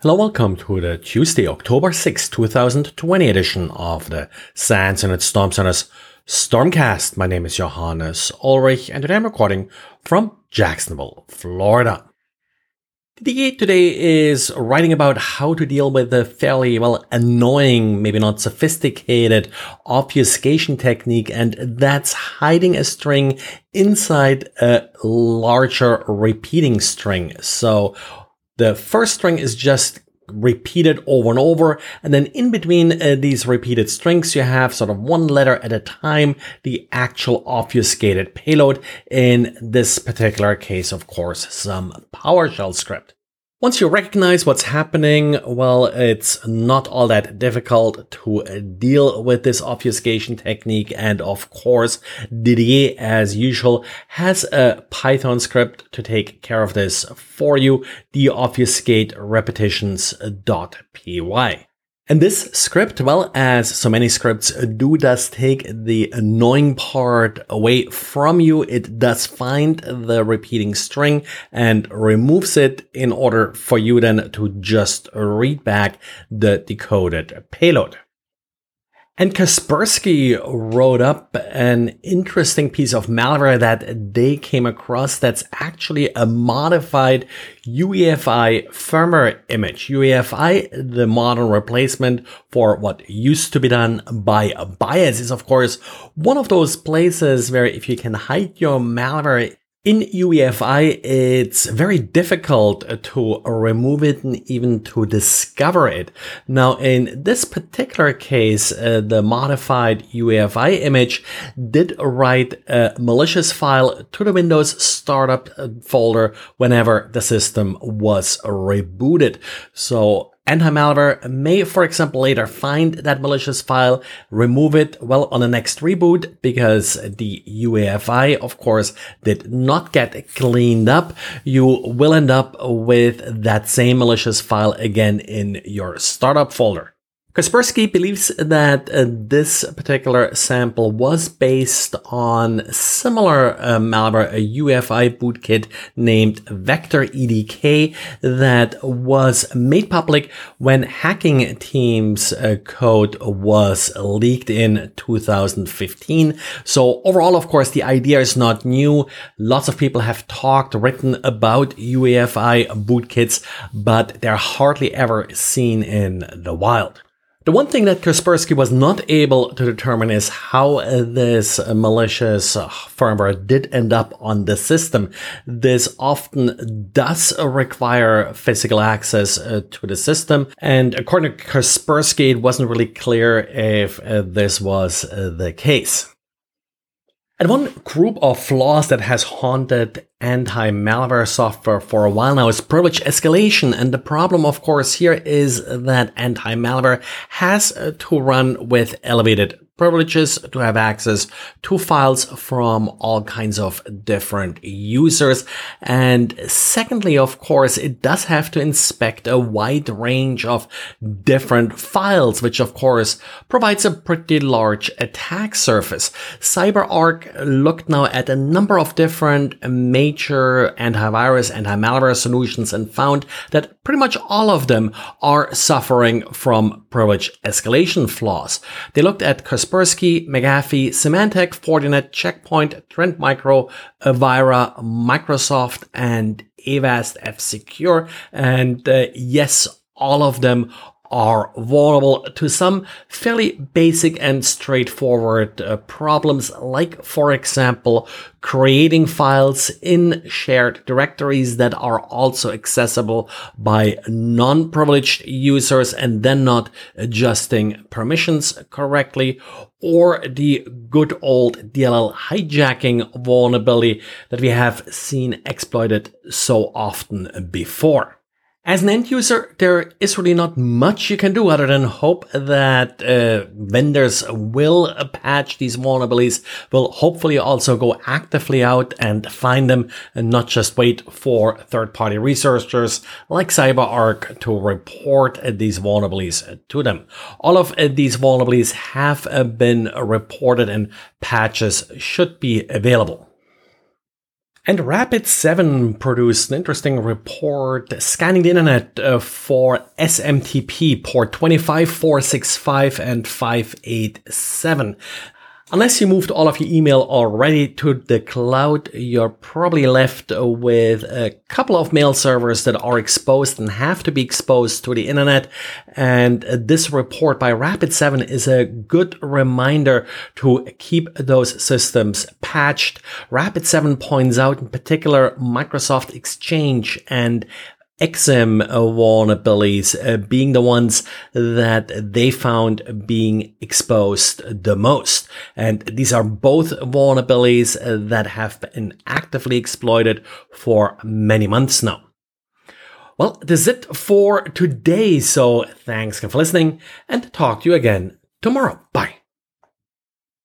Hello, welcome to the Tuesday, October 6, 2020 edition of the SANS Internet Storm Center's Stormcast. My name is Johannes Ulrich and today I'm recording from Jacksonville, Florida. The today is writing about how to deal with the fairly, well, annoying, maybe not sophisticated obfuscation technique, and that's hiding a string inside a larger repeating string. So the first string is just repeated over and over. And then in between uh, these repeated strings, you have sort of one letter at a time, the actual obfuscated payload. In this particular case, of course, some PowerShell script. Once you recognize what's happening, well, it's not all that difficult to deal with this obfuscation technique. And of course, Didier, as usual, has a Python script to take care of this for you, deobfuscate repetitions.py. And this script, well as so many scripts do, does take the annoying part away from you. It does find the repeating string and removes it in order for you then to just read back the decoded payload. And Kaspersky wrote up an interesting piece of malware that they came across that's actually a modified UEFI firmware image. UEFI, the modern replacement for what used to be done by BIOS, is of course one of those places where if you can hide your malware in UEFI, it's very difficult to remove it and even to discover it. Now, in this particular case, uh, the modified UEFI image did write a malicious file to the Windows startup folder whenever the system was rebooted. So Anti-malware may, for example, later find that malicious file, remove it, well, on the next reboot, because the UEFI, of course, did not get cleaned up. You will end up with that same malicious file again in your startup folder. Kaspersky believes that uh, this particular sample was based on similar uh, malware, a UEFI bootkit named Vector EDK that was made public when hacking team's uh, code was leaked in 2015. So overall, of course, the idea is not new. Lots of people have talked, written about UEFI bootkits, but they're hardly ever seen in the wild. The one thing that Kaspersky was not able to determine is how this malicious firmware did end up on the system. This often does require physical access uh, to the system. And according to Kaspersky, it wasn't really clear if uh, this was uh, the case. And one group of flaws that has haunted anti-malware software for a while now is privilege escalation. And the problem, of course, here is that anti-malware has uh, to run with elevated privileges to have access to files from all kinds of different users. And secondly, of course, it does have to inspect a wide range of different files, which of course provides a pretty large attack surface. CyberArk looked now at a number of different major antivirus, anti-malware solutions and found that pretty much all of them are suffering from privilege escalation flaws. They looked at Kaspersky, McAfee, Symantec, Fortinet, Checkpoint, Trend Micro, Avira, Microsoft, and Avast F Secure. And uh, yes, all of them are vulnerable to some fairly basic and straightforward uh, problems, like, for example, creating files in shared directories that are also accessible by non-privileged users and then not adjusting permissions correctly, or the good old DLL hijacking vulnerability that we have seen exploited so often before. As an end user, there is really not much you can do other than hope that uh, vendors will patch these vulnerabilities, will hopefully also go actively out and find them and not just wait for third party researchers like CyberArk to report these vulnerabilities to them. All of these vulnerabilities have uh, been reported and patches should be available. And Rapid7 produced an interesting report scanning the internet uh, for SMTP port 25465 and 587. Unless you moved all of your email already to the cloud, you're probably left with a couple of mail servers that are exposed and have to be exposed to the internet. And this report by Rapid7 is a good reminder to keep those systems patched. Rapid7 points out in particular Microsoft Exchange and Exim vulnerabilities uh, being the ones that they found being exposed the most. And these are both vulnerabilities uh, that have been actively exploited for many months now. Well, this is it for today. So thanks for listening and talk to you again tomorrow. Bye.